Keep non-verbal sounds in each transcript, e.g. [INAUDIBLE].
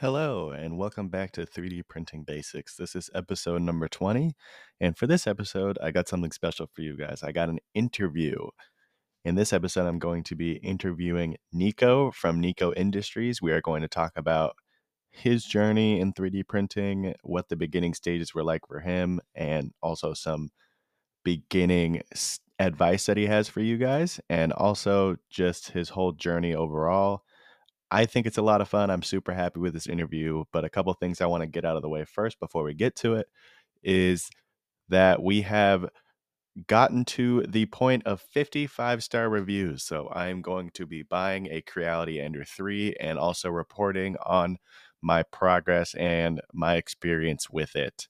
Hello, and welcome back to 3D Printing Basics. This is episode number 20. And for this episode, I got something special for you guys. I got an interview. In this episode, I'm going to be interviewing Nikko from Nikko Industries. We are going to talk about his journey in 3D printing, what the beginning stages were like for him, and also some beginning advice that he has for you guys, and also just his whole journey overall. I think it's a lot of fun. I'm super happy with this interview, but a couple things I want to get out of the way first before we get to it is that we have gotten to the point of 55 star reviews. So I'm going to be buying a Creality Ender 3 and also reporting on my progress and my experience with it.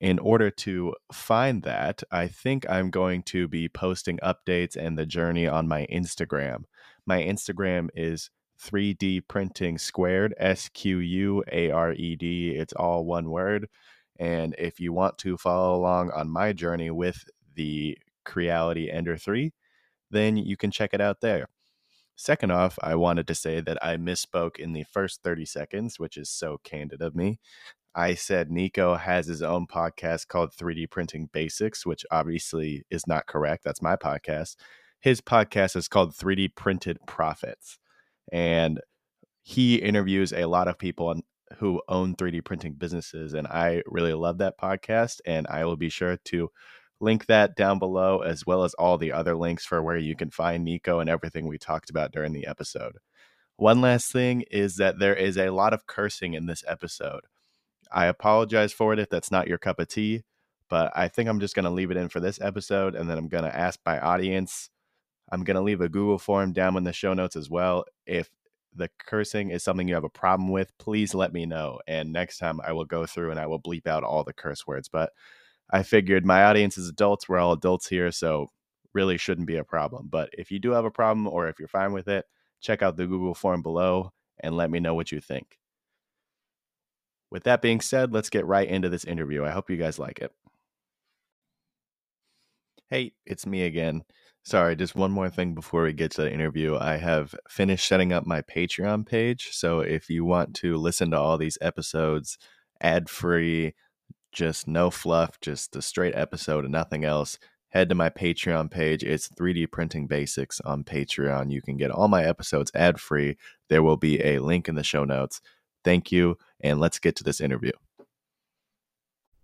In order to find that, I think I'm going to be posting updates and the journey on my Instagram. My Instagram is 3D printing squared, S Q U A R E D. It's all one word. And if you want to follow along on my journey with the Creality Ender 3, then you can check it out there. Second off, I wanted to say that I misspoke in the first 30 seconds, which is so candid of me. I said Nikko has his own podcast called 3D Printing Basics, which obviously is not correct. That's my podcast. His podcast is called 3D Printed Profits and he interviews a lot of people who own 3D printing businesses. And I really love that podcast. And I will be sure to link that down below, as well as all the other links for where you can find Nikko and everything we talked about during the episode. One last thing is that there is a lot of cursing in this episode. I apologize for it if that's not your cup of tea, but I think I'm just going to leave it in for this episode. And then I'm going to ask my audience I'm going to leave a Google form down in the show notes as well. If the cursing is something you have a problem with, please let me know. And next time I will go through and I will bleep out all the curse words. But I figured my audience is adults. We're all adults here. So really shouldn't be a problem. But if you do have a problem or if you're fine with it, check out the Google form below and let me know what you think. With that being said, let's get right into this interview. I hope you guys like it. Hey, it's me again. Sorry, just one more thing before we get to the interview. I have finished setting up my Patreon page. So if you want to listen to all these episodes ad free, just no fluff, just the straight episode and nothing else, head to my Patreon page. It's 3D Printing Basics on Patreon. You can get all my episodes ad free. There will be a link in the show notes. Thank you, and let's get to this interview.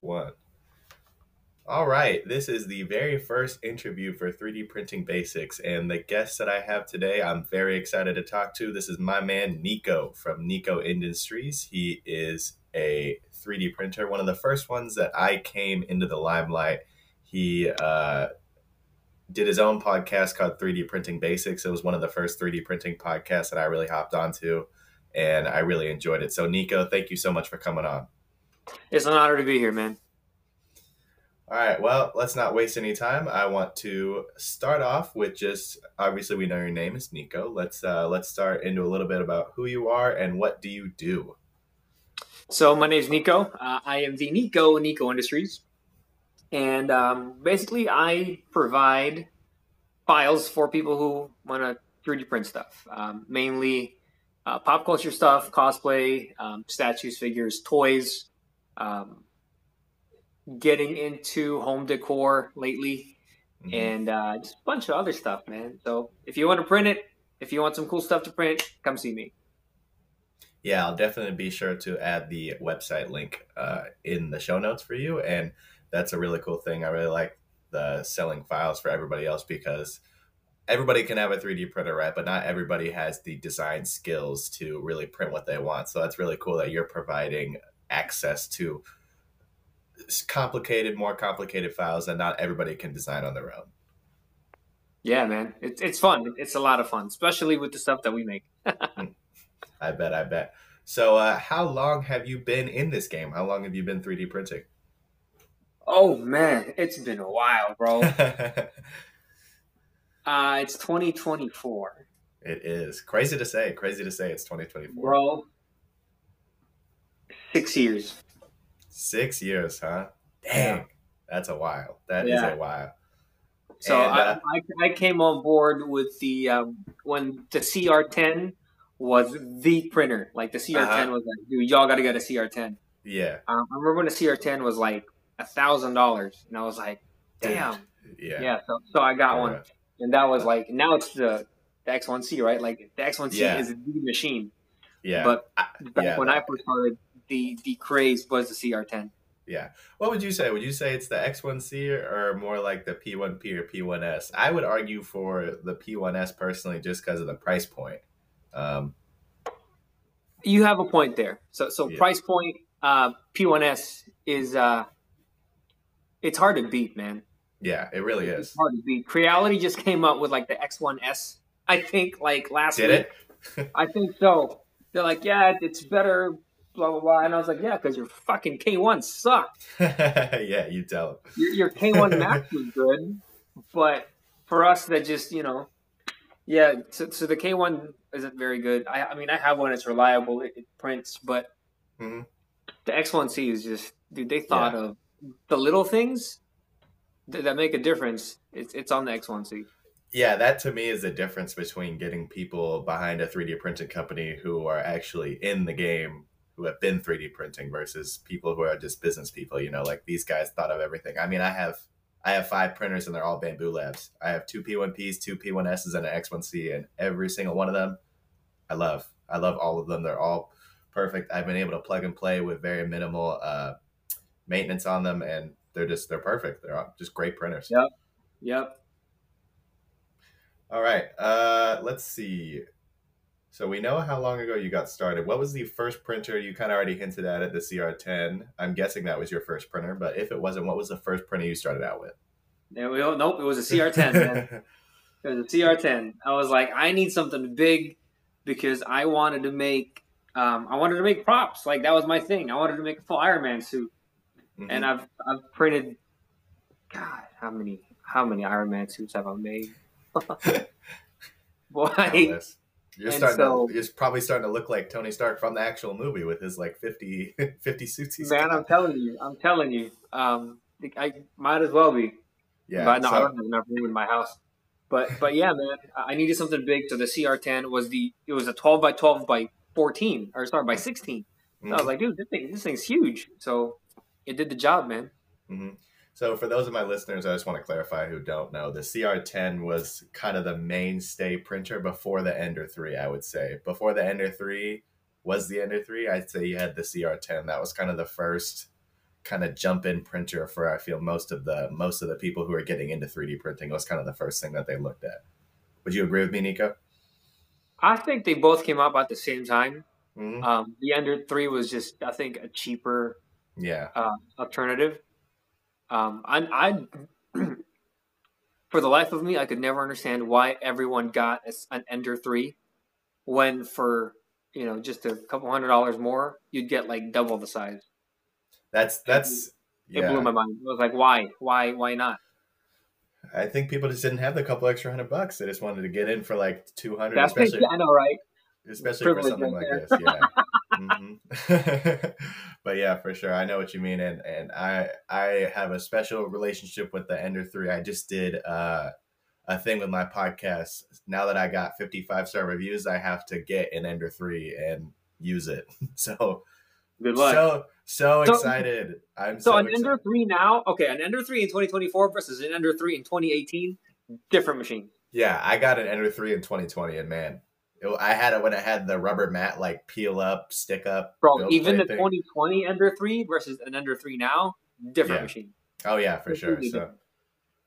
One. All right, this is the very first interview for 3D Printing Basics, and the guest that I have today, I'm very excited to talk to. This is my man Nikko from Nikko Industries. He is a 3D printer, one of the first ones that I came into the limelight. He uh, did his own podcast called 3D Printing Basics. It was one of the first 3D printing podcasts that I really hopped onto, and I really enjoyed it. So, Nikko, thank you so much for coming on. It's an honor to be here, man. All right, well, let's not waste any time. I want to start off with just obviously we know your name is Nikko. Let's uh, let's start into a little bit about who you are and what do you do. So my name is Nikko. Uh, I am the Nikko Nikko Industries, and um, basically I provide files for people who want to 3D print stuff, um, mainly uh, pop culture stuff, cosplay, um, statues, figures, toys um, getting into home decor lately, mm-hmm. and uh, just a bunch of other stuff, man. So if you want to print it, if you want some cool stuff to print, come see me. Yeah, I'll definitely be sure to add the website link uh, in the show notes for you. And that's a really cool thing. I really like the selling files for everybody else because everybody can have a 3D printer, right? But not everybody has the design skills to really print what they want. So that's really cool that you're providing access to complicated, more complicated files that not everybody can design on their own. Yeah, man, it's it's fun. It's a lot of fun, especially with the stuff that we make. I [LAUGHS] I bet. I bet. So, uh, how long have you been in this game? How long have you been 3D printing? Oh man, it's been a while, bro. [LAUGHS] uh, it's 2024. It is crazy to say. Crazy to say. It's 2024, bro. Six years. Six years, huh? Dang, yeah. that's a while. That yeah. is a while. So and, uh, I, I, came on board with the um, when the CR10 was the printer. Like the CR10 uh-huh. was like, dude, y'all got to get a CR10. Yeah. Um, I remember when the CR10 was like a thousand dollars, and I was like, damn. Yeah. Yeah. So, so I got one, and that was like now it's the, the X1C, right? Like the X1C yeah. is the machine. Yeah. But back yeah, when I first started, the the craze was the CR10. Yeah. What would you say? Would you say it's the X1C or more like the P1P or P1S? I would argue for the P1S personally just because of the price point. Um, you have a point there. So so yeah. price point uh, P1S is uh, it's hard to beat, man. Yeah, it really is. It's hard to beat. Creality just came up with like the X1S. I think like last Did week. it? [LAUGHS] I think so. They're like, yeah, it's better blah blah blah. And I was like, yeah, because your fucking K one sucked. [LAUGHS] yeah, you tell. Your, your K one [LAUGHS] Max was good, but for us that just you know, yeah. So, so the K one isn't very good. I, I mean, I have one. It's reliable. It, it prints, but mm-hmm. the X one C is just dude. They thought yeah. of the little things that, that make a difference. It's it's on the X one C yeah, that to me is the difference between getting people behind a 3D printing company who are actually in the game who have been 3D printing versus people who are just business people. You know, like these guys thought of everything. I mean, I have I have five printers and they're all Bambu Labs. I have two P1Ps, two P1Ss, and an X1C, and every single one of them, I love. I love all of them. They're all perfect. I've been able to plug and play with very minimal uh, maintenance on them, and they're just they're perfect. They're just great printers. Yep. Yep. All right. Uh, let's see. So we know how long ago you got started. What was the first printer you kind of already hinted at it, the CR10? I'm guessing that was your first printer, but if it wasn't, what was the first printer you started out with? Yeah, we nope, it was a CR10. man. [LAUGHS] It was a CR10. I was like, I need something big because I wanted to make, um, I wanted to make props. Like that was my thing. I wanted to make a full Iron Man suit, mm-hmm. and I've I've printed, God, how many how many Iron Man suits have I made? [LAUGHS] [LAUGHS] Boy. You're and starting so, to, you're probably starting to look like Tony Stark from the actual movie with his like 50, [LAUGHS] 50 suits. He's man, got. I'm telling you, I'm telling you, um, I might as well be. Yeah, but no, so, I don't have enough room in my house. But but yeah, man, I needed something big. So the CR10 was the it was a 12 by 12 by 14 or sorry by 16. So mm-hmm. I was mm-hmm. like, dude, this thing this thing's huge. So it did the job, man. Mm-hmm. So, for those of my listeners, I just want to clarify who don't know, the CR10 was kind of the mainstay printer before the Ender 3, I would say. Before the Ender 3 was the Ender 3, I'd say you had the CR10. That was kind of the first kind of jump in printer for I feel most of the most of the people who are getting into 3D printing was kind of the first thing that they looked at. Would you agree with me, Nikko? I think they both came out at the same time. Mm-hmm. Um, the Ender 3 was just, I think, a cheaper yeah uh, alternative um, I, I [CLEARS THROAT] for the life of me, I could never understand why everyone got an Ender three, when for you know just a couple hundred dollars more, you'd get like double the size. That's that's it yeah. blew my mind. It was like, why, why, why not? I think people just didn't have the couple extra hundred bucks. They just wanted to get in for like two hundred. Especially, I know, right? Especially Privilege for something like this, yeah. [LAUGHS] mm-hmm. [LAUGHS] but yeah, for sure, I know what you mean, and and I I have a special relationship with the Ender Three. I just did uh, a thing with my podcast. Now that I got fifty five star reviews, I have to get an Ender Three and use it. [LAUGHS] So good luck. So so, so excited! I'm so, so an excited. Ender Three now. Okay, an Ender Three in 2024 versus an Ender Three in 2018. Different machine. Yeah, I got an Ender Three in 2020, and man, I had it when I had the rubber mat like peel up, stick up. Bro, even the thing. 2020 Ender 3 versus an Ender 3 now, different yeah. machine. Oh yeah, for sure. So.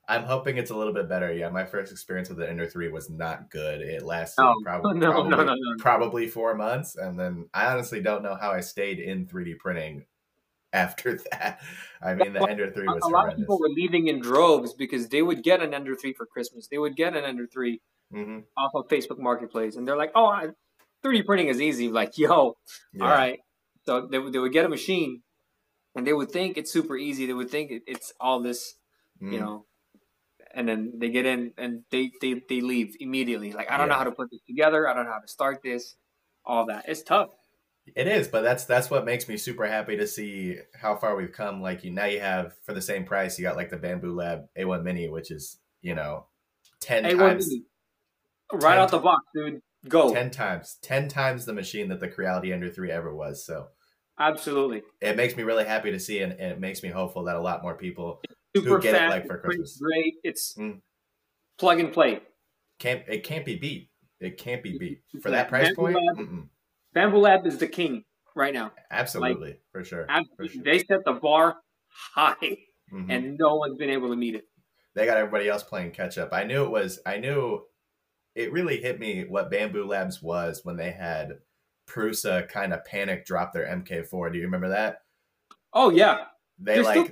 I'm hoping it's a little bit better. Yeah, my first experience with the Ender 3 was not good. It lasted oh, [LAUGHS] probably, no, probably, no, no, probably four months. And then I honestly don't know how I stayed in 3D printing [LAUGHS] after that. I mean, the Ender 3 was A lot of people were leaving in droves because they would get an Ender 3 for Christmas. They would get an Ender 3 mm-hmm. off of Facebook Marketplace, and they're like, "Oh, I, 3D printing is easy. Like, yo, Yeah. all right. So they, would- they would get a machine and they would think it's super easy. They would think it's all this, Mm. you know, and then they get in and they, they, they leave immediately. Like, I don't know how to put this together. I don't know how to start this, all that. It's tough. It is, but that's that's what makes me super happy to see how far we've come. Like you now, you have for the same price, you got like the Bambu Lab A1 Mini, which is you know ten Hey, what times, do you need? Right ten- out the box, dude. Go. ten times, ten times the machine that the Creality Ender Three ever was. So Absolutely. it makes me really happy to see, and, and it makes me hopeful that a lot more people Super get it, like, for Christmas. Great. It's Mm. plug and play. can't it can't be beat. It can't be beat [LAUGHS] for that price Bambu point. Lab- mm-mm. Bambu Lab is the king right now. Absolutely, for sure. For sure. They set the bar high, Mhm. and no one's been able to meet it. they got everybody else playing catch up. I knew it was. I knew it really hit me what Bambu Labs was when they had Prusa kind of panic drop their MK4. Do you remember that? Oh yeah, They they're like.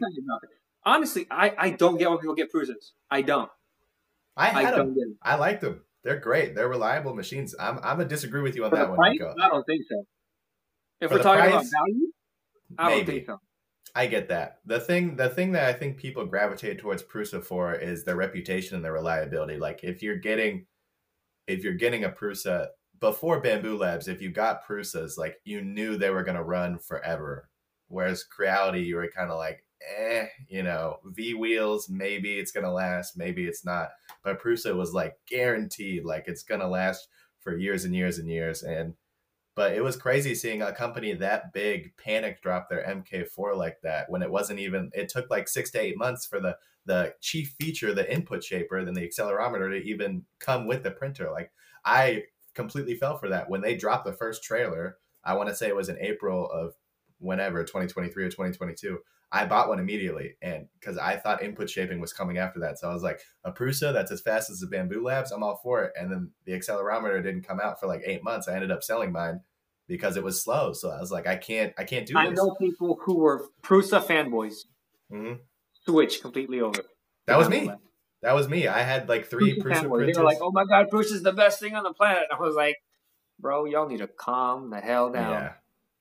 Honestly, I, I don't get why people get Prusas. I don't. I I had don't them. I liked them. They're great. They're reliable machines. I'm I'm gonna disagree with you on For that one, price, Nikko. I don't think so. If For we're talking price, about value, I don't maybe. think so. I get that. The thing the thing that I think people gravitate towards Prusa for is their reputation and their reliability. Like if you're getting if you're getting a Prusa before Bambu Labs, if you got Prusas, like you knew they were gonna run forever. Whereas Creality, you were kind of like, eh, you know, V wheels, maybe it's gonna last, maybe it's not. But Prusa was like guaranteed, like it's gonna last for years and years and years. And but it was crazy seeing a company that big panic drop their MK4 like that when it wasn't even. It took like six to eight months for the the chief feature, the input shaper, then the accelerometer to even come with the printer. Like I completely fell for that when they dropped the first trailer. I want to say it was in April of whenever 2023 or 2022. I bought one immediately, and because I thought input shaping was coming after that, so I was like, a Prusa that's as fast as the Bambu Labs, I'm all for it. And then the accelerometer didn't come out for like eight months. I ended up selling mine because it was slow. So I was like, I can't, I can't do I this. I know people who were Prusa fanboys Mhm. switch completely over. That was me. That was me. I had like three Prusa Prusa printers. They were like, "Oh my god, Prusa's the best thing on the planet." I was like, "Bro, y'all need to calm the hell down." yeah,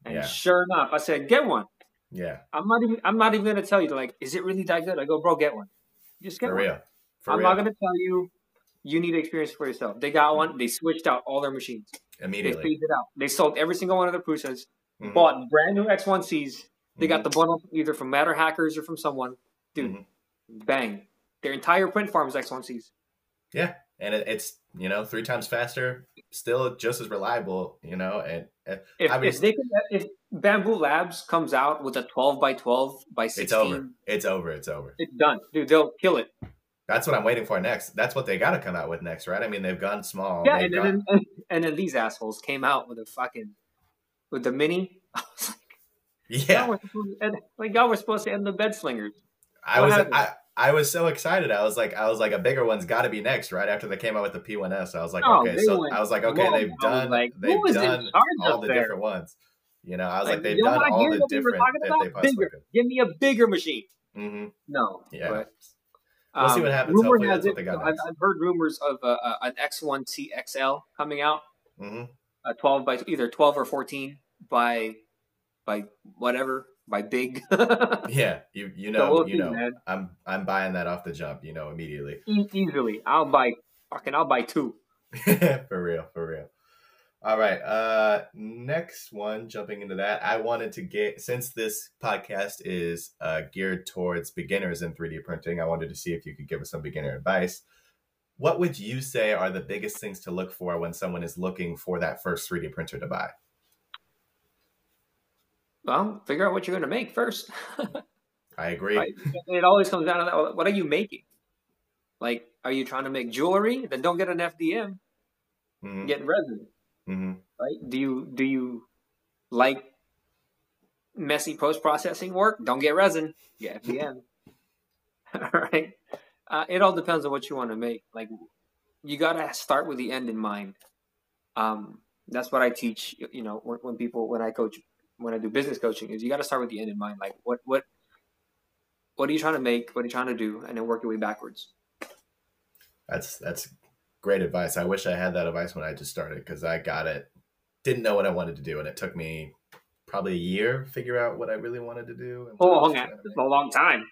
And yeah. sure enough, I said, "Get one." yeah, I'm not even. I'm not even gonna tell you. Like, is it really that good? I go, bro, get one. Just get for one. real. For I'm real. not gonna tell you. You need to experience for yourself. They got one. They switched out all their machines. They Immediately. phased it out. They sold every single one of their Prusas. Mhm. Bought brand new X1Cs. They got Mhm. the bundle either from MatterHackers or from someone. Dude, Mhm. bang. Their entire print farm is X1Cs. Yeah. And it, it's you know three times faster, still just as reliable. You know, and uh, If, I mean, if they could, if Bambu Labs comes out with a 12 by 12 by 16, it's over. It's over. It's over. it's done, dude. They'll kill it. That's what I'm waiting for next. That's what they got to come out with next, right? I mean, they've gone small. yeah, and gone- then and then these assholes came out with a fucking with the mini. [LAUGHS] I was like, yeah, y'all were to end, like y'all were supposed to end the bed slingers. I what was happened? I, I was so excited. I was like I was like a bigger one's got to be next, right after they came out with the P1S. I was like, okay, so went I was like, okay, they've done like, they've done all the there? different ones. You know, I was Like, like, they've done all the we different about? Bigger. Give me a bigger machine. hmm No, Yeah. but We'll see um, what happens. rumor Hopefully has that's what it- they got I've. I've heard rumors of uh, uh, an X1T XL coming out, hmm a 12 by either 12 or 14 by by whatever by big. [LAUGHS] Yeah, you you So know we'll you know man. I'm I'm buying that off the jump. You know immediately. E- easily. I'll buy fucking. I'll buy two. [LAUGHS] for real, for real. All right. Uh next one, jumping into that, I wanted to get since this podcast is uh geared towards beginners in 3D printing, I wanted to see if you could give us some beginner advice. What would you say are the biggest things to look for when someone is looking for that first 3D printer to buy? Well, figure out what you're going to make first. [LAUGHS] I agree. right? It always comes down to that. What are you making? Like, are you trying to make jewelry? Then don't get an FDM. hmm Get resin. Hmm Right? Do you do you like messy post processing work? Don't get resin. Get FDM. [LAUGHS] [LAUGHS] all right. Uh, it all depends on what you want to make. Like, you gotta start with the end in mind. Um, that's what I teach. You know, when, when people when I coach when I do business coaching is you got to start with the end in mind. Like, what what what are you trying to make? What are you trying to do? And then work your way backwards. That's that's great advice. I wish I had that advice when I just started because I got it didn't know what I wanted to do, and it took me probably a year to figure out what I really wanted to do. Oh, a long time.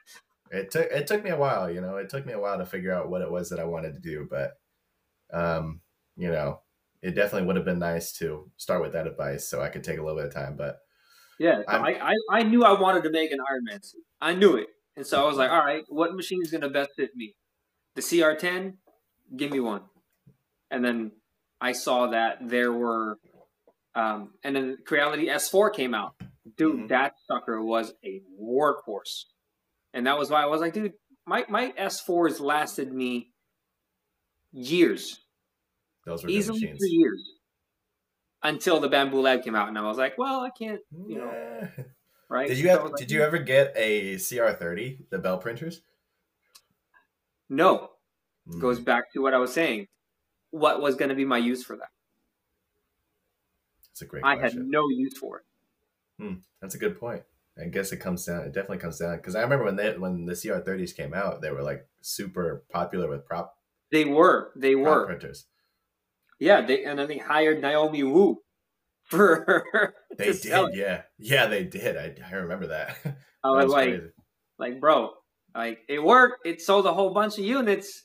It took it took me a while, you know. It took me a while to figure out what it was that I wanted to do, but um, you know, it definitely would have been nice to start with that advice so I could take a little bit of time. But yeah, so I, I I knew I wanted to make an Iron Man suit. I knew it, and so I was like, all right, what machine is going to best fit me? The CR10, give me one. And then I saw that there were, um, and then Creality S4 came out. Dude, mm-hmm. that sucker was a workhorse. And that was why I was like, dude, my, my S4s lasted me years. Those were easily three years until the Bambu Lab came out, and I was like, well, I can't, you know, right? Did you have, like, did you ever get a CR30, the belt printers? No, mm. goes back to what I was saying. What was going to be my use for that? That's a great. I question. had no use for it. Hmm. That's a good point. I guess it comes down. It definitely comes down because I remember when they when the CR30s came out, they were like super popular with prop. They were. They were printers. Yeah, they and then they hired Naomi Wu [LAUGHS] for. [LAUGHS] they did, yeah, yeah, they did. I, I remember that. [LAUGHS] I was, was like, crazy. like, bro, like it worked. It sold a whole bunch of units.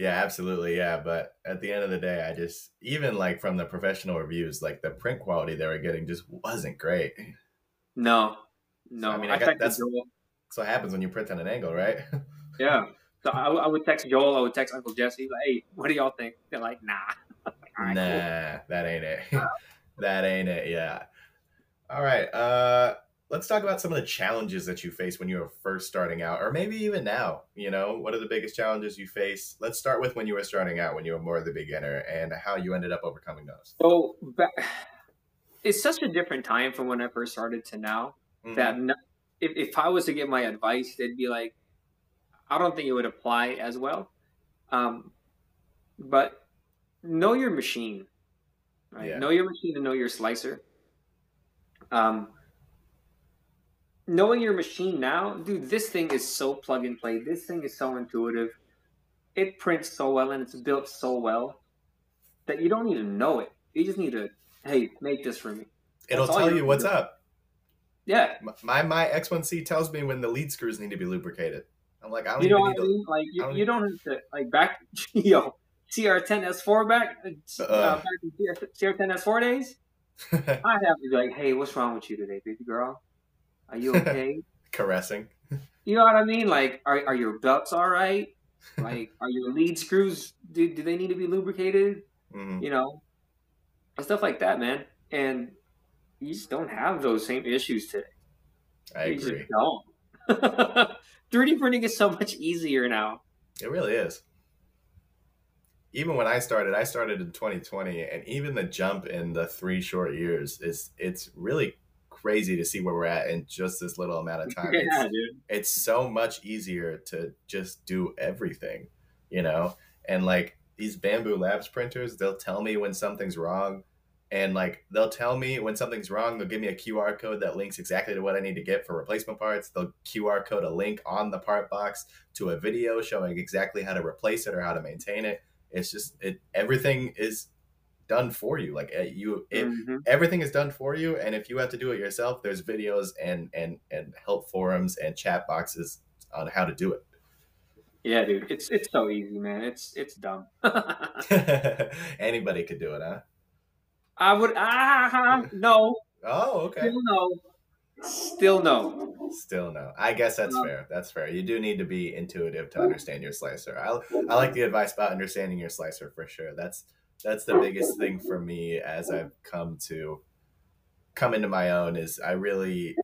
Yeah, absolutely. Yeah. But at the end of the day, I just, even like from the professional reviews, like the print quality they were getting just wasn't great. No, no. So, I mean, I, I got, that's, that's what happens when you print on an angle, right? [LAUGHS] yeah. So I, I, would text Joel, I would text Uncle Jesse, like, hey, what do y'all think? They're like, nah. [LAUGHS] right, nah, cool. that ain't it. [LAUGHS] that ain't it. Yeah. All right. Uh, let's talk about some of the challenges that you face when you were first starting out, or maybe even now. You know, what are the biggest challenges you face? Let's start with when you were starting out, when you were more of the beginner, and how you ended up overcoming those. So, it's such a different time from when I first started to now mm-hmm. that if, if I was to give my advice, they'd be like, I don't think it would apply as well. Um, but know your machine, right? Yeah. Know your machine and know your slicer. Um, knowing your machine now, dude, this thing is so plug and play. This thing is so intuitive. It prints so well and it's built so well that you don't need to know it. You just need to, hey, make this for me. It'll tell you what's up. Yeah. My my X1C tells me when the lead screws need to be lubricated. I'm like, I don't you know what I mean? Like you, don't, you don't have to like back [LAUGHS] yo CR10 S4 back uh, uh, back in CR10 S4 days. [LAUGHS] I have to be like, hey, what's wrong with you today, baby girl? Are you okay? [LAUGHS] Caressing. You know what I mean? Like, are, are your belts all right? Like, [LAUGHS] are your lead screws, do, do they need to be lubricated? Mm-hmm. You know, stuff like that, man. And you just don't have those same issues today. I you agree. don't. [LAUGHS] 3D printing is so much easier now. It really is. Even when I started, I started in 2020, and even the jump in the three short years is it's really crazy to see where we're at in just this little amount of [LAUGHS] time. Yeah, it's, dude. it's so much easier to just do everything, you know? And like these Bambu Labs printers, they'll tell me when something's wrong. And like they'll tell me when something's wrong, they'll give me a QR code that links exactly to what I need to get for replacement parts. They'll QR code a link on the part box to a video showing exactly how to replace it or how to maintain it. It's just it everything is done for you. Like eh, you, it, mm-hmm. everything is done for you. And if you have to do it yourself, there's videos and and and help forums and chat boxes on how to do it. Yeah, dude, it's it's so easy, man. It's it's dumb. [LAUGHS] [LAUGHS] Anybody could do it, huh? I would. Ah, no. Oh, okay. Still no. Still no. Still no. I guess that's no. fair. That's fair. You do need to be intuitive to understand your slicer. I I like the advice about understanding your slicer for sure. That's that's the biggest thing for me as I've come to come into my own is I really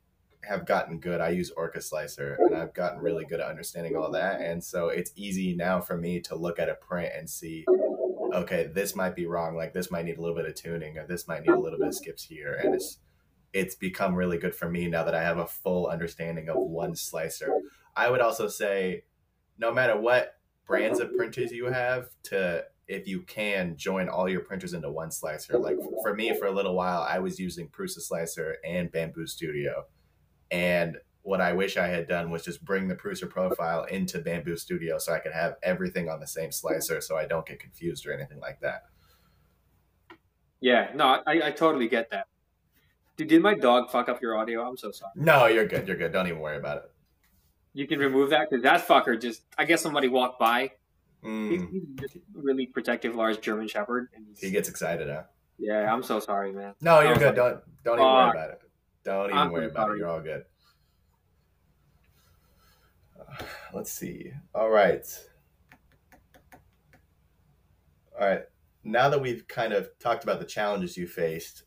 have gotten good. I use Orca Slicer and I've gotten really good at understanding all that. And so it's easy now for me to look at a print and see okay, this might be wrong. Like this might need a little bit of tuning, or this might need a little bit of skips here, and it's it's become really good for me now that I have a full understanding of one slicer. I would also say, no matter what brands of printers you have, to if you can join all your printers into one slicer. Like for me, for a little while, I was using Prusa Slicer and Bambu Studio, and what I wish I had done was just bring the Prusa profile into Bambu Studio so I could have everything on the same slicer so I don't get confused or anything like that. Yeah, no, I, I totally get that. Dude, did my dog fuck up your audio? I'm so sorry. No, you're good. You're good. Don't even worry about it. You can remove that because that fucker just, I guess somebody walked by. Mm, He's, just really protective, large German Shepherd. He gets excited, huh? yeah, I'm so sorry, man. No, you're good. like, Don't don't even worry about it. Don't even I'm worry about it. You're all good. Uh, [SIGHS] Let's see. All right. All right. Now that we've kind of talked about the challenges you faced,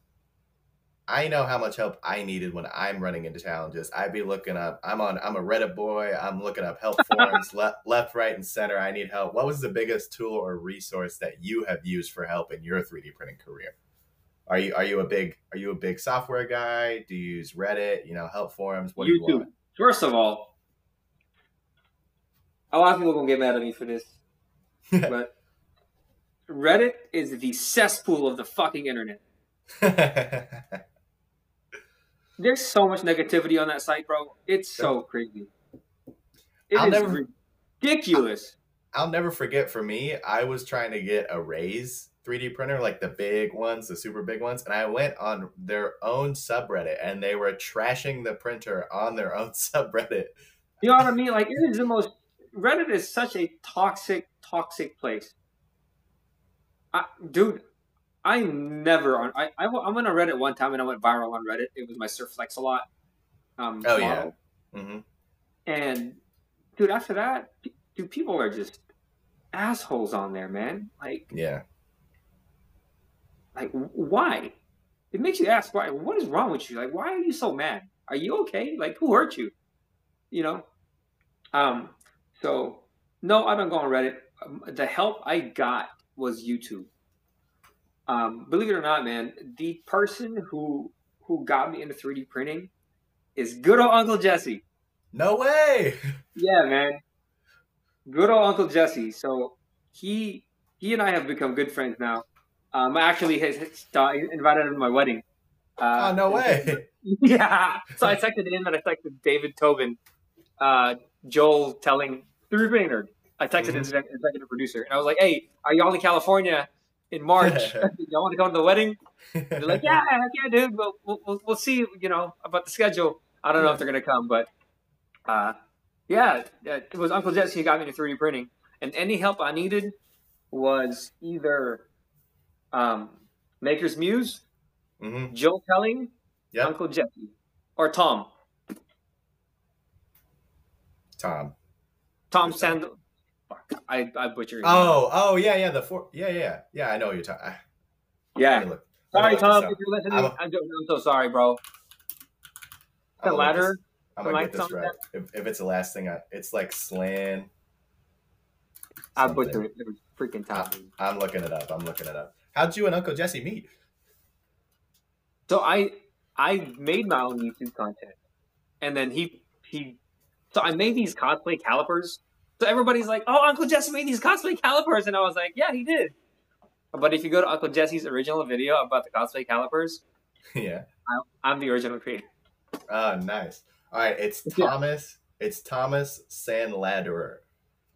I know how much help I needed when I'm running into challenges. I'd be looking up. I'm on. I'm a Reddit boy. I'm looking up help [LAUGHS] forums left, left, right, and center. I need help. What was the biggest tool or resource that you have used for help in your 3D printing career? Are you are you a big are you a big software guy? Do you use Reddit? You know, help forums. What do you YouTube. want? First of all, a lot of people are gonna get mad at me for this, [LAUGHS] but Reddit is the cesspool of the fucking internet. [LAUGHS] There's so much negativity on that site, bro. It's so crazy. It I'll is never- ridiculous. I'll never forget. For me, I was trying to get a Raise 3D printer, like the big ones, the super big ones, and I went on their own subreddit, and they were trashing the printer on their own [LAUGHS] subreddit. You know what I mean? Like it is the most. Reddit is such a toxic, toxic place. I, dude, I never on. I, I I went on Reddit one time and I went viral on Reddit. It was my Surflex a lot. Um, Oh, yeah. model. hmm And dude, after that, dude, people are just assholes on there, man. Like, Yeah. like why? It makes you ask why. What is wrong with you? Like, why are you so mad? Are you okay? Like, who hurt you? You know. Um. So no, I don't go on Reddit. Um, the help I got was YouTube. Um, believe it or not, man, the person who who got me into 3D printing is good old Uncle Jesse. No way. [LAUGHS] Yeah, man. Good old Uncle Jesse. So he he and I have become good friends now. Um, I actually uh, invited him to my wedding. Uh, oh no way. [LAUGHS] Yeah. So I texted him and I texted David Tobin, uh, Joel Telling three Brainerd. I texted his exec- executive producer and I was like, "Hey, are y'all in California in March? [LAUGHS] y'all want to go to the wedding?" They're like, "Yeah, yeah, dude. We'll, we'll we'll see. You know about the schedule. I don't know if they're gonna come, but uh, yeah, yeah, it was Uncle Jesse who got me into 3D printing, and any help I needed was either um, Maker's Muse, hmm Joe Telling, Yep. Uncle Jesse, or Tom. Tom. Tom? Sandel. Fuck, I I butchered. Oh, oh yeah, yeah. The four. Yeah, yeah, yeah. I know what you're talking. Ah. yeah. me look. Sorry, Let me look Tom, if you're listening. I'm a- I'm so sorry, bro. The ladder. I'm gonna get this right. If, if it's the last thing, I, it's like slan. I butchered it. Freaking Tom. I'm looking it up. I'm looking it up. How'd you and Uncle Jesse meet? So I I made my own YouTube content, and then he he. So I made these cosplay calipers. So everybody's like, "Oh, Uncle Jesse made these cosplay calipers," and I was like, "Yeah, he did." But if you go to Uncle Jesse's original video about the cosplay calipers, [LAUGHS] yeah. I'm the original creator. Oh, nice. All right. It's Yeah. Thomas. It's Thomas Sanladerer.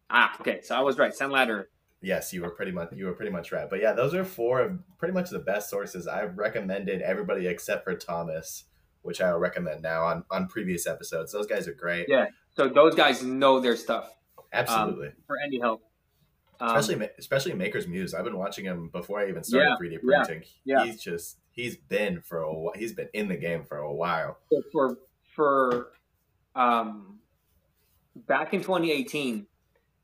Ah, okay. So I was right. Sanladerer. Yes, you were pretty much you were pretty much right. But yeah, those are four of pretty much the best sources I've recommended everybody except for Thomas, which I will recommend now on on previous episodes. Those guys are great. Yeah. So those guys know their stuff Absolutely. for any help. Um, especially especially Maker's Muse. I've been watching him before I even started Yeah, 3D printing. yeah. He's just he's been for a while. He's been in the game for a while. so for for um back in 2018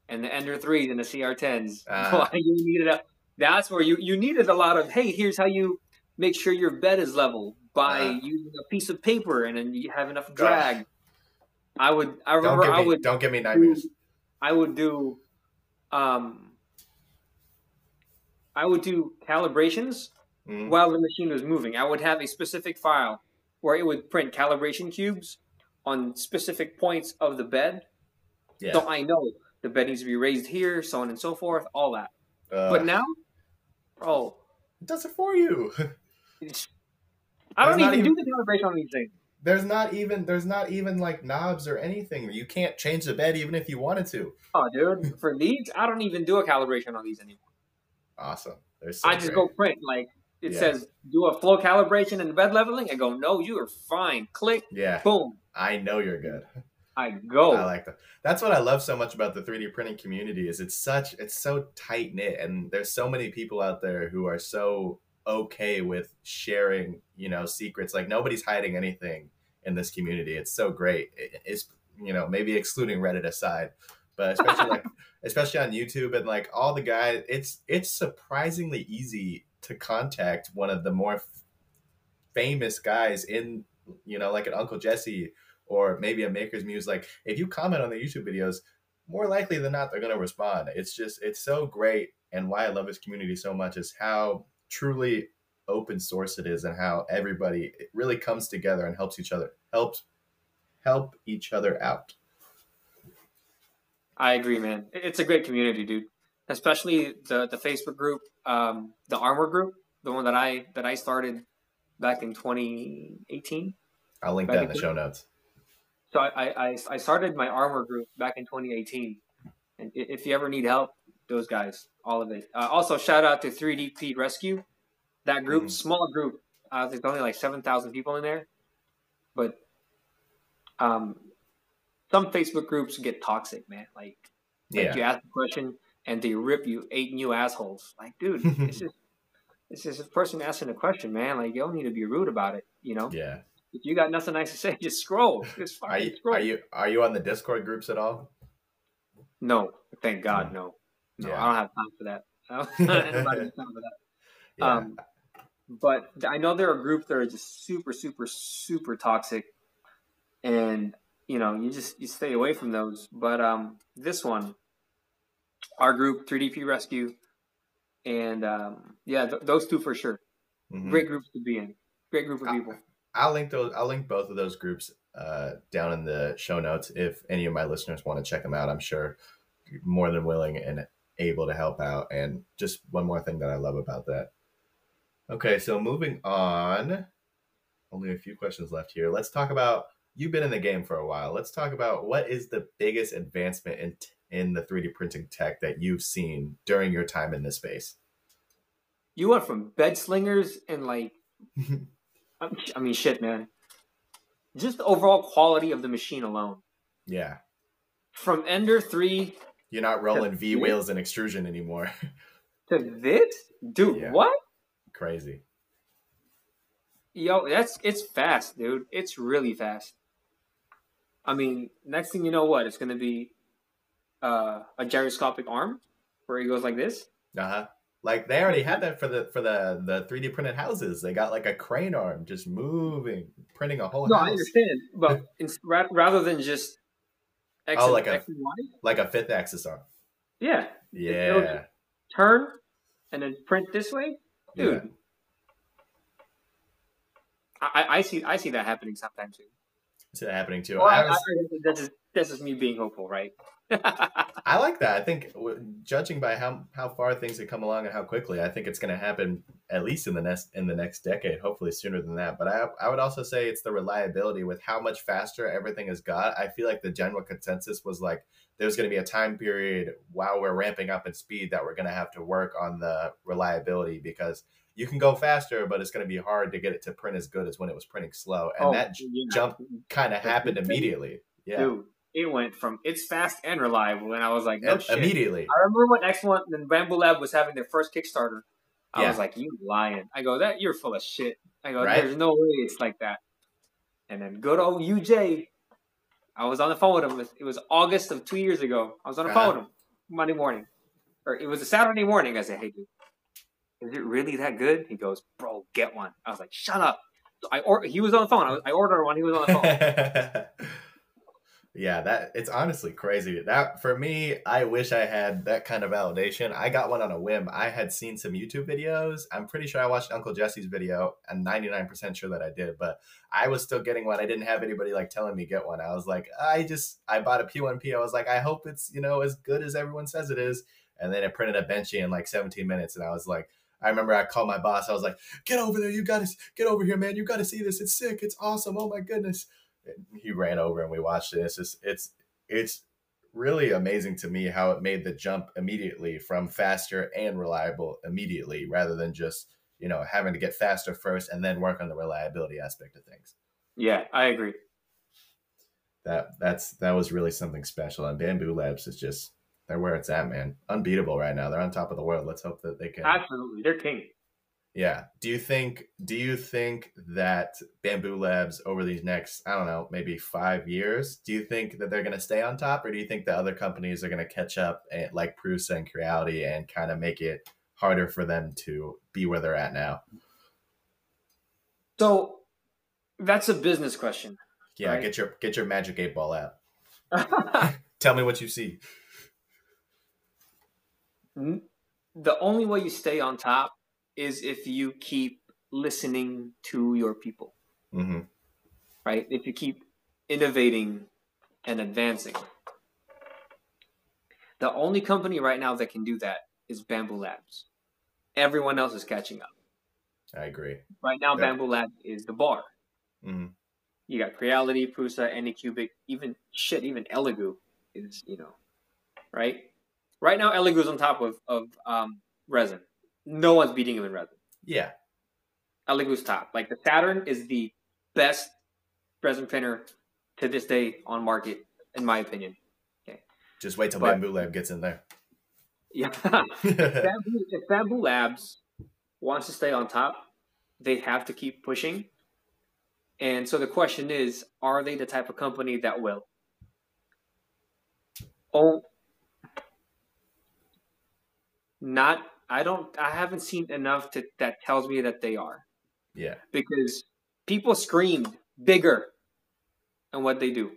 and the Ender threes and the CR10s, [LAUGHS] Ah. why you needed a that's where you you needed a lot of hey here's how you make sure your bed is level by Ah. using a piece of paper and then you have enough drag. I would I remember give I me would don't give me nightmares. I would do um I would do calibrations Mhm. while the machine was moving. I would have a specific file where it would print calibration cubes on specific points of the bed. Yeah. So I know the bed needs to be raised here, so on and so forth, all that. Uh, but now, bro, it does it for you. [LAUGHS] I don't even, even- do the calibration on these things. There's not even there's not even like knobs or anything. You can't change the bed even if you wanted to. Oh, dude, for these, I don't even do a calibration on these anymore. Awesome. So I just great. go print like it Yeah. says do a flow calibration and bed leveling. I go, no, you are fine. Click, Yeah, boom, I know you're good. I go. I like that. That's what I love so much about the 3D printing community is it's such it's so tight knit and there's so many people out there who are so okay with sharing, you know, secrets. Like nobody's hiding anything in this community. It's so great. It- it's you know, maybe excluding Reddit aside, but especially like [LAUGHS] especially on YouTube and like all the guys, it's it's surprisingly easy to contact one of the more f- famous guys in you know, like an Uncle Jesse or maybe a Maker's Muse. Like if you comment on their YouTube videos, more likely than not they're gonna respond. It's just it's so great, and why I love this community so much is how truly open source it is, and how everybody it really comes together and helps each other helps help each other out. I agree, man. It's a great community, dude. Especially the the Facebook group, um, the Armor group, the one that I that I started back in 2018. I'll link that in the show notes. So I, I I started my Armor group back in 2018, and if you ever need help, those guys, all of it. Uh, also, shout out to 3DP Rescue, that group, Mhm. small group. Uh, there's only like 7,000 people in there, but um, some Facebook groups get toxic, man. Like Like Yeah, you ask a question and they rip you eight new assholes. Like, dude, [LAUGHS] it's just it's just a person asking a question, man. Like, you don't need to be rude about it. You know, yeah. if you got nothing nice to say, [LAUGHS] just scroll. Just Are you scroll. are you are you on the Discord groups at all? No, thank God, no. No, Yeah. I don't have time for that. [LAUGHS] Anybody time for that. Yeah. Um, but I know there are groups that are just super, super, super toxic, and you know, you just you stay away from those. But um, this one, our group, 3DP Rescue, and um, yeah, th- those two for sure. Mhm. Great groups to be in. Great group of people. I'll link those. I'll link both of those groups uh, down in the show notes if any of my listeners want to check them out. I'm sure more than willing and able to help out. And just one more thing that I love about that. Okay, so moving on. Only a few questions left here. Let's talk about. You've been in the game for a while. Let's talk about what is the biggest advancement in in the 3D printing tech that you've seen during your time in this space. You went from bed slingers and like, [LAUGHS] I mean, shit, man. Just the overall quality of the machine alone. yeah, From Ender 3 you're not rolling V wheels and extrusion anymore. [LAUGHS] to this, dude, Yeah. what? Crazy. Yo, that's it's fast, dude. It's really fast. I mean, next thing you know, what it's gonna be uh, a gyroscopic arm where it goes like this. Uh huh. Like they already had that for the for the the three D printed houses. They got like a crane arm just moving, printing a whole No, house, No, I understand, but [LAUGHS] rather than just X, Oh, like a- X and Y, like a fifth axis arm. yeah, Yeah, turn and then print this way, dude. Yeah. I, I- I see I see that happening sometimes too. it's happening too. Well, I, I, I, that's that's just me being hopeful, right? [LAUGHS] I like that. I think w- judging by how how far things have come along and how quickly, I think it's going to happen at least in the next in the next decade. Hopefully sooner than that. But I I would also say it's the reliability with how much faster everything has got. I feel like the general consensus was like there's going to be a time period while we're ramping up in speed that we're going to have to work on the reliability because you can go faster, but it's going to be hard to get it to print as good as when it was printing slow. And Oh, that j- yeah. jump kind of happened immediately. Yeah, Dude, it went from it's fast and reliable, and I was like, no Im- shit. immediately. I remember when X One and Bambu Lab was having their first Kickstarter. I Yeah. was like, "You lying?" I go, "That you're full of shit." I go, Right? "There's no way it's like that." And then good old UJ, I was on the phone with him. It was August of two years ago. I was on the Uh-huh. phone with him Monday morning, or it was a Saturday morning. I said, "Hey, dude, is it really that good?" He goes, "Bro, get one." I was like, "Shut up." So I or he was on the phone. I, was, I ordered one. He was on the phone. [LAUGHS] Yeah, that it's honestly crazy. That for me, I wish I had that kind of validation. I got one on a whim. I had seen some YouTube videos. I'm pretty sure I watched Uncle Jesse's video. I'm 99% sure that I did, but I was still getting one. I didn't have anybody like telling me get one. I was like, I just I bought a P1P. I was like, I hope it's, you know, as good as everyone says it is. And then it printed a benchy in like 17 minutes and I was like, I remember I called my boss. I was like, "Get over there! You got to get over here, man! You got to see this. It's sick. It's awesome. Oh my goodness!" He ran over and we watched it. It's just it's it's really amazing to me how it made the jump immediately from faster and reliable immediately rather than just you know having to get faster first and then work on the reliability aspect of things. Yeah, I agree. That that's that was really something special. And Bambu Labs is just they're where it's at, man. Unbeatable right now. They're on top of the world. Let's hope that they can. Absolutely, they're king. Yeah. Do you think do you think that Bambu Labs over these next, I don't know, maybe 5 years, do you think that they're going to stay on top or do you think the other companies are going to catch up and, like Prusa and Creality and kind of make it harder for them to be where they're at now? So that's a business question. Yeah, right? get your get your magic eight ball out. [LAUGHS] Tell me what you see. Hmm? The only way you stay on top is if you keep listening to your people, mm-hmm. right? If you keep innovating and advancing. The only company right now that can do that is Bambu Labs. Everyone else is catching up. I agree. Right now. Bambu Labs is the bar. Mm-hmm. You got Creality, Prusa, Anycubic, even shit, even Elegoo is, you know, right? Right now, Elegoo's on top of, of um, resin no one's beating him in resin. Yeah. Elegoo's top. Like the Saturn is the best resin printer to this day on market, in my opinion. Okay. Just wait till but, Bambu Lab gets in there. Yeah. [LAUGHS] if, Bambu, if Bambu Labs wants to stay on top, they have to keep pushing. And so the question is, are they the type of company that will? Oh, not I don't. I haven't seen enough to that tells me that they are. Yeah. Because people screamed bigger, and what they do?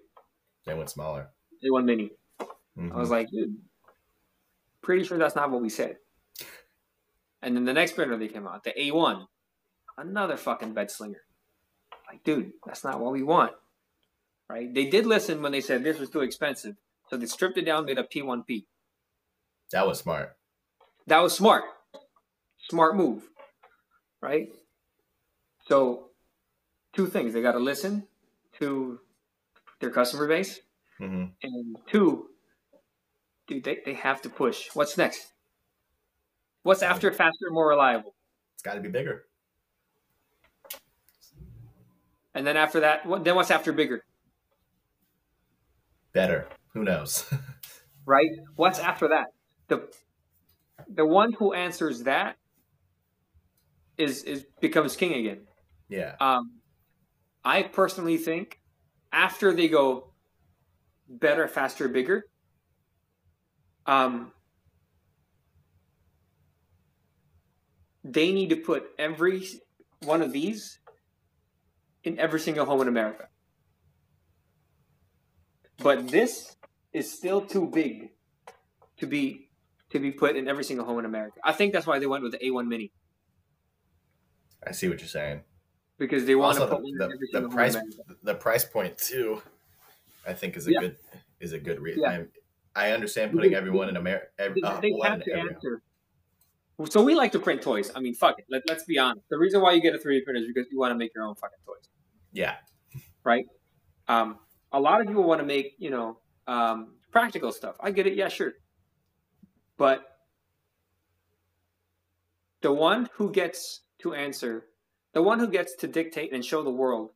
They went smaller. They went mini. Mm-hmm. I was like, dude, pretty sure that's not what we said. And then the next printer they came out, the A1, another fucking bed slinger. Like, dude, that's not what we want. Right? They did listen when they said this was too expensive, so they stripped it down, made a P1P. That was smart. That was smart. Smart move. Right? So, two things. They got to listen to their customer base. Mm-hmm. And two, dude, they, they have to push. What's next? What's after faster, more reliable? It's got to be bigger. And then after that, what, then what's after bigger? Better. Who knows? [LAUGHS] right? What's after that? The the one who answers that is is becomes king again. Yeah. Um, I personally think after they go better, faster, bigger, um, they need to put every one of these in every single home in America. But this is still too big to be to be put in every single home in America. I think that's why they went with the A1 Mini. I see what you're saying. Because they want also, to put the, the, the price the price point too. I think is a yeah. good is a good reason. Yeah. I understand putting everyone in America. Every, uh, they have to answer. So we like to print toys. I mean, fuck it. Let, let's be honest. The reason why you get a 3D printer is because you want to make your own fucking toys. Yeah. Right. Um, a lot of people want to make you know um, practical stuff. I get it. Yeah, sure. But the one who gets to answer, the one who gets to dictate and show the world,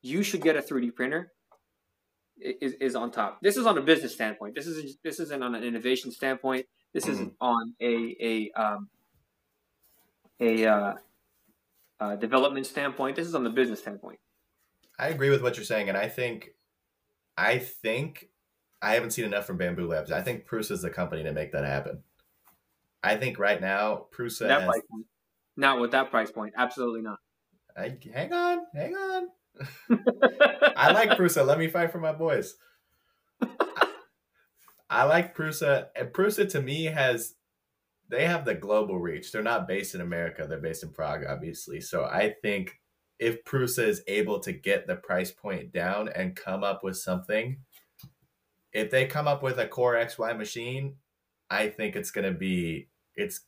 you should get a 3D printer, is, is on top. This is on a business standpoint. This is this isn't on an innovation standpoint. This mm-hmm. isn't on a a um, a uh, uh, development standpoint. This is on the business standpoint. I agree with what you're saying, and I think, I think I haven't seen enough from Bambu Labs. I think Prusa is the company to make that happen. I think right now Prusa that has, not with that price point. Absolutely not. I, hang on, hang on. [LAUGHS] I like Prusa. Let me fight for my boys. [LAUGHS] I like Prusa. And Prusa to me has they have the global reach. They're not based in America. They're based in Prague, obviously. So I think if Prusa is able to get the price point down and come up with something, if they come up with a Core XY machine, I think it's gonna be it's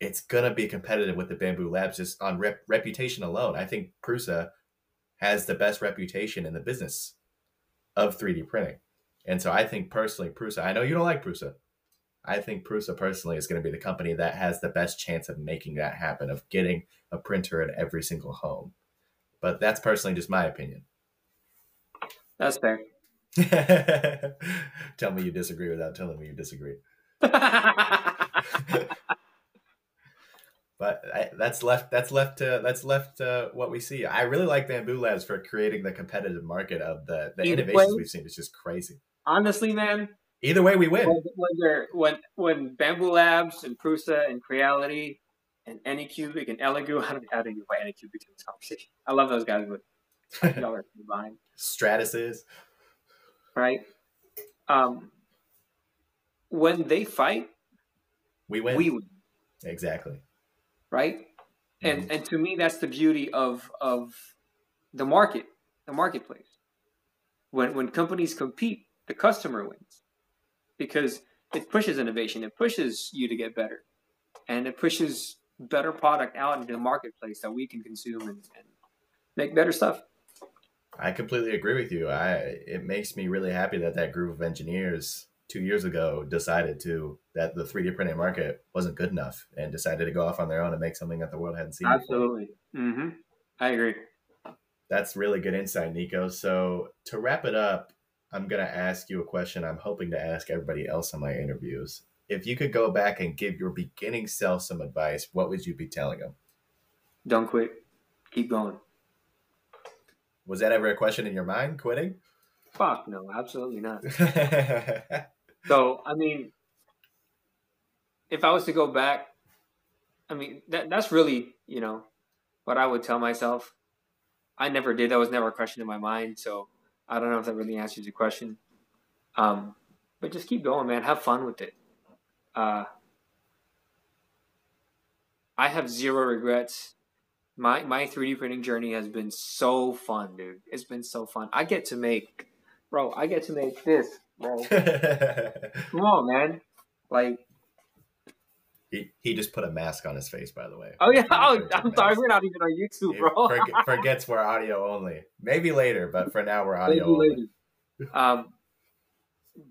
it's gonna be competitive with the Bambu Labs just on rep- reputation alone. I think Prusa has the best reputation in the business of 3D printing, and so I think personally, Prusa. I know you don't like Prusa. I think Prusa personally is going to be the company that has the best chance of making that happen, of getting a printer in every single home. But that's personally just my opinion. That's fair. [LAUGHS] Tell me you disagree without telling me you disagree. [LAUGHS] [LAUGHS] but I, that's left that's left to that's left to what we see. I really like Bambu Labs for creating the competitive market of the the Either innovations way, we've seen. It's just crazy. Honestly, man. Either way, we win. When when, when Bambu Labs and Prusa and Creality and Anycubic and Elegoo, how do how do you buy Anycubic in this conversation? I love those guys, but y'all are combined. Stratasys, right? Um, when they fight, we win. We win. Exactly right? Mm-hmm. And and to me, that's the beauty of of the market, the marketplace. When when companies compete, the customer wins because it pushes innovation, it pushes you to get better, and it pushes better product out into the marketplace that we can consume and, and make better stuff. I completely agree with you. I it makes me really happy that that group of engineers two years ago decided to that the 3D printing market wasn't good enough and decided to go off on their own and make something that the world hadn't seen. Absolutely. Mm-hmm. I agree. That's really good insight, Nikko. So to wrap it up, I'm going to ask you a question I'm hoping to ask everybody else on my interviews. If you could go back and give your beginning self some advice, what would you be telling them? Don't quit. Keep going. Was that ever a question in your mind, quitting? Fuck no, absolutely not. [LAUGHS] So I mean, if I was to go back, I mean that that's really you know what I would tell myself. I never did. That was never a question in my mind. So I don't know if that really answers your question. Um, but just keep going, man. Have fun with it. Uh, I have zero regrets. My my 3D printing journey has been so fun, dude. It's been so fun. I get to make, bro. I get to make this bro. [LAUGHS] Come on, man. Like he, he just put a mask on his face, by the way. Oh yeah. [LAUGHS] Oh, I'm sorry. We're not even on YouTube, bro. Forget, [LAUGHS] forgets we're audio only. Maybe later, but for now we're audio only. Um,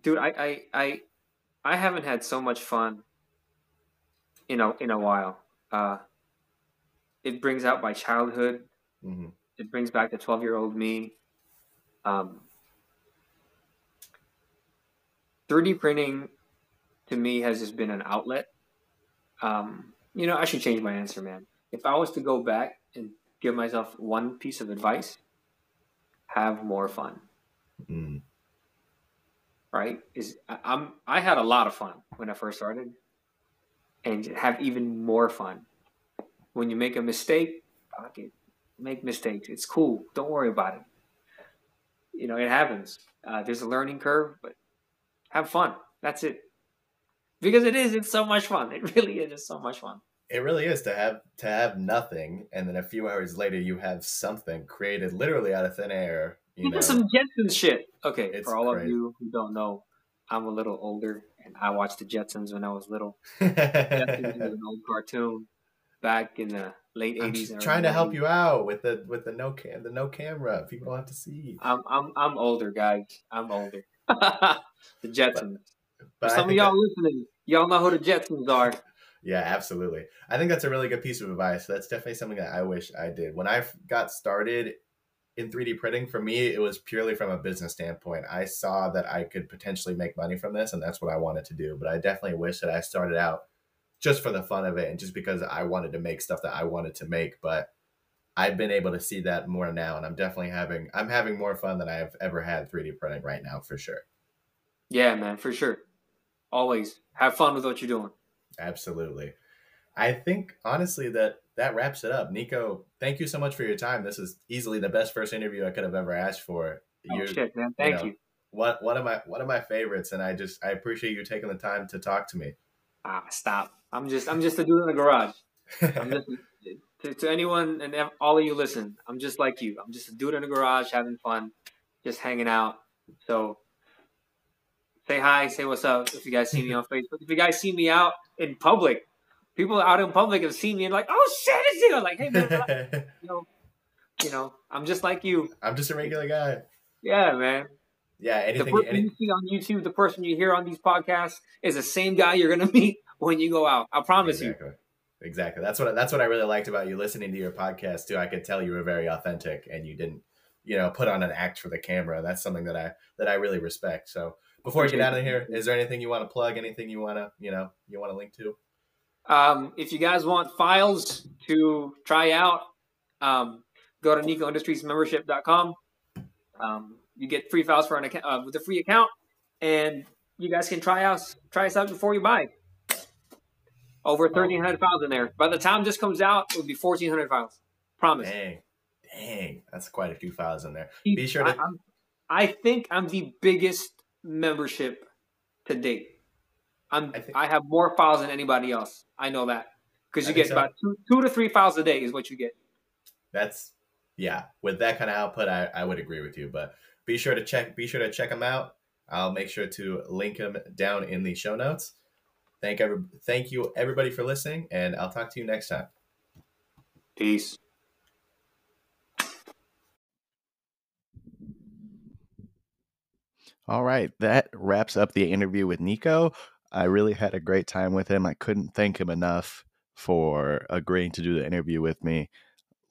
dude, I, I I I haven't had so much fun in a in a while. Uh, it brings out my childhood. Mm-hmm. It brings back the 12 year old me. Um, 3D printing to me has just been an outlet. Um, you know, I should change my answer, man. If I was to go back and give myself one piece of advice, have more fun. Mm. Right? Is I'm I had a lot of fun when I first started, and have even more fun when you make a mistake. Fuck it, make mistakes. It's cool. Don't worry about it. You know, it happens. Uh, there's a learning curve, but have fun. That's it. Because it is, it's so much fun. It really is just so much fun. It really is to have to have nothing, and then a few hours later you have something created literally out of thin air. You know, some Jetsons shit. Okay, it's for all crazy. of you who don't know, I'm a little older, and I watched the Jetsons when I was little. [LAUGHS] Jetsons was an old cartoon back in the late I'm 80s. trying to help you out with the with the no cam the no camera. People don't have to see. I'm I'm I'm older, guys. I'm older. [LAUGHS] the Jetsons. But, but some of y'all that, listening, y'all know who the Jetsons are. Yeah, absolutely. I think that's a really good piece of advice. That's definitely something that I wish I did. When I got started in 3D printing, for me, it was purely from a business standpoint. I saw that I could potentially make money from this, and that's what I wanted to do. But I definitely wish that I started out just for the fun of it and just because I wanted to make stuff that I wanted to make. But I've been able to see that more now, and I'm definitely having I'm having more fun than I've ever had 3D printing right now for sure. Yeah, man, for sure. Always have fun with what you're doing. Absolutely. I think honestly that that wraps it up. Nikko, thank you so much for your time. This is easily the best first interview I could have ever asked for. Oh, you're, shit, man. Thank you, know, you. one one of my one of my favorites, and I just I appreciate you taking the time to talk to me. Ah, stop! I'm just I'm just a dude in the garage. I'm just [LAUGHS] to, to anyone and all of you listen. I'm just like you. I'm just a dude in the garage having fun, just hanging out. So say hi, say what's up. If you guys see me on [LAUGHS] Facebook, if you guys see me out in public, people out in public have seen me and like, oh shit, it's you. Like, hey man, [LAUGHS] you know, you know, I'm just like you. I'm just a regular guy. Yeah, man. Yeah, anything. The person any... you see on YouTube, the person you hear on these podcasts, is the same guy you're gonna [LAUGHS] meet when you go out. I promise exactly. you. Exactly. That's what that's what I really liked about you listening to your podcast too. I could tell you were very authentic and you didn't, you know, put on an act for the camera. That's something that I that I really respect. So before we get out of here, is there anything you want to plug? Anything you want to, you know, you want to link to? Um, if you guys want files to try out, um, go to NikkoIndustriesMembership.com. Um, you get free files for an account uh, with a free account, and you guys can try us try us out before you buy. Over thirteen hundred files in there. By the time this comes out, it will be fourteen hundred files. Promise. Dang, dang, that's quite a few files in there. Be sure to. I, I think I'm the biggest membership to date. I'm I, think, I have more files than anybody else. I know that because you get so. about two two to three files a day is what you get. That's yeah. With that kind of output, I, I would agree with you. But be sure to check be sure to check them out. I'll make sure to link them down in the show notes. Thank every, thank you everybody for listening, and I'll talk to you next time. Peace. All right, that wraps up the interview with Nikko. I really had a great time with him. I couldn't thank him enough for agreeing to do the interview with me.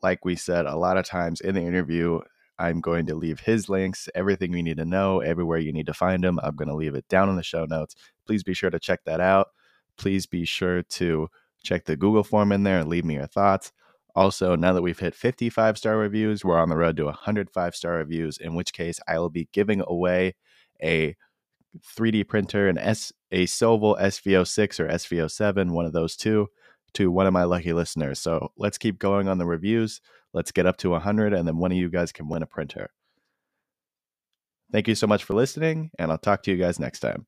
Like we said, a lot of times in the interview, I'm going to leave his links, everything you need to know, everywhere you need to find him. I'm going to leave it down in the show notes. Please be sure to check that out. Please be sure to check the Google form in there and leave me your thoughts. Also, now that we've hit 55 star reviews, we're on the road to 105 star reviews, in which case I will be giving away a 3D printer, an S, a Sovol SV06 or SV07, one of those two, to one of my lucky listeners. So let's keep going on the reviews. Let's get up to 100, and then one of you guys can win a printer. Thank you so much for listening, and I'll talk to you guys next time.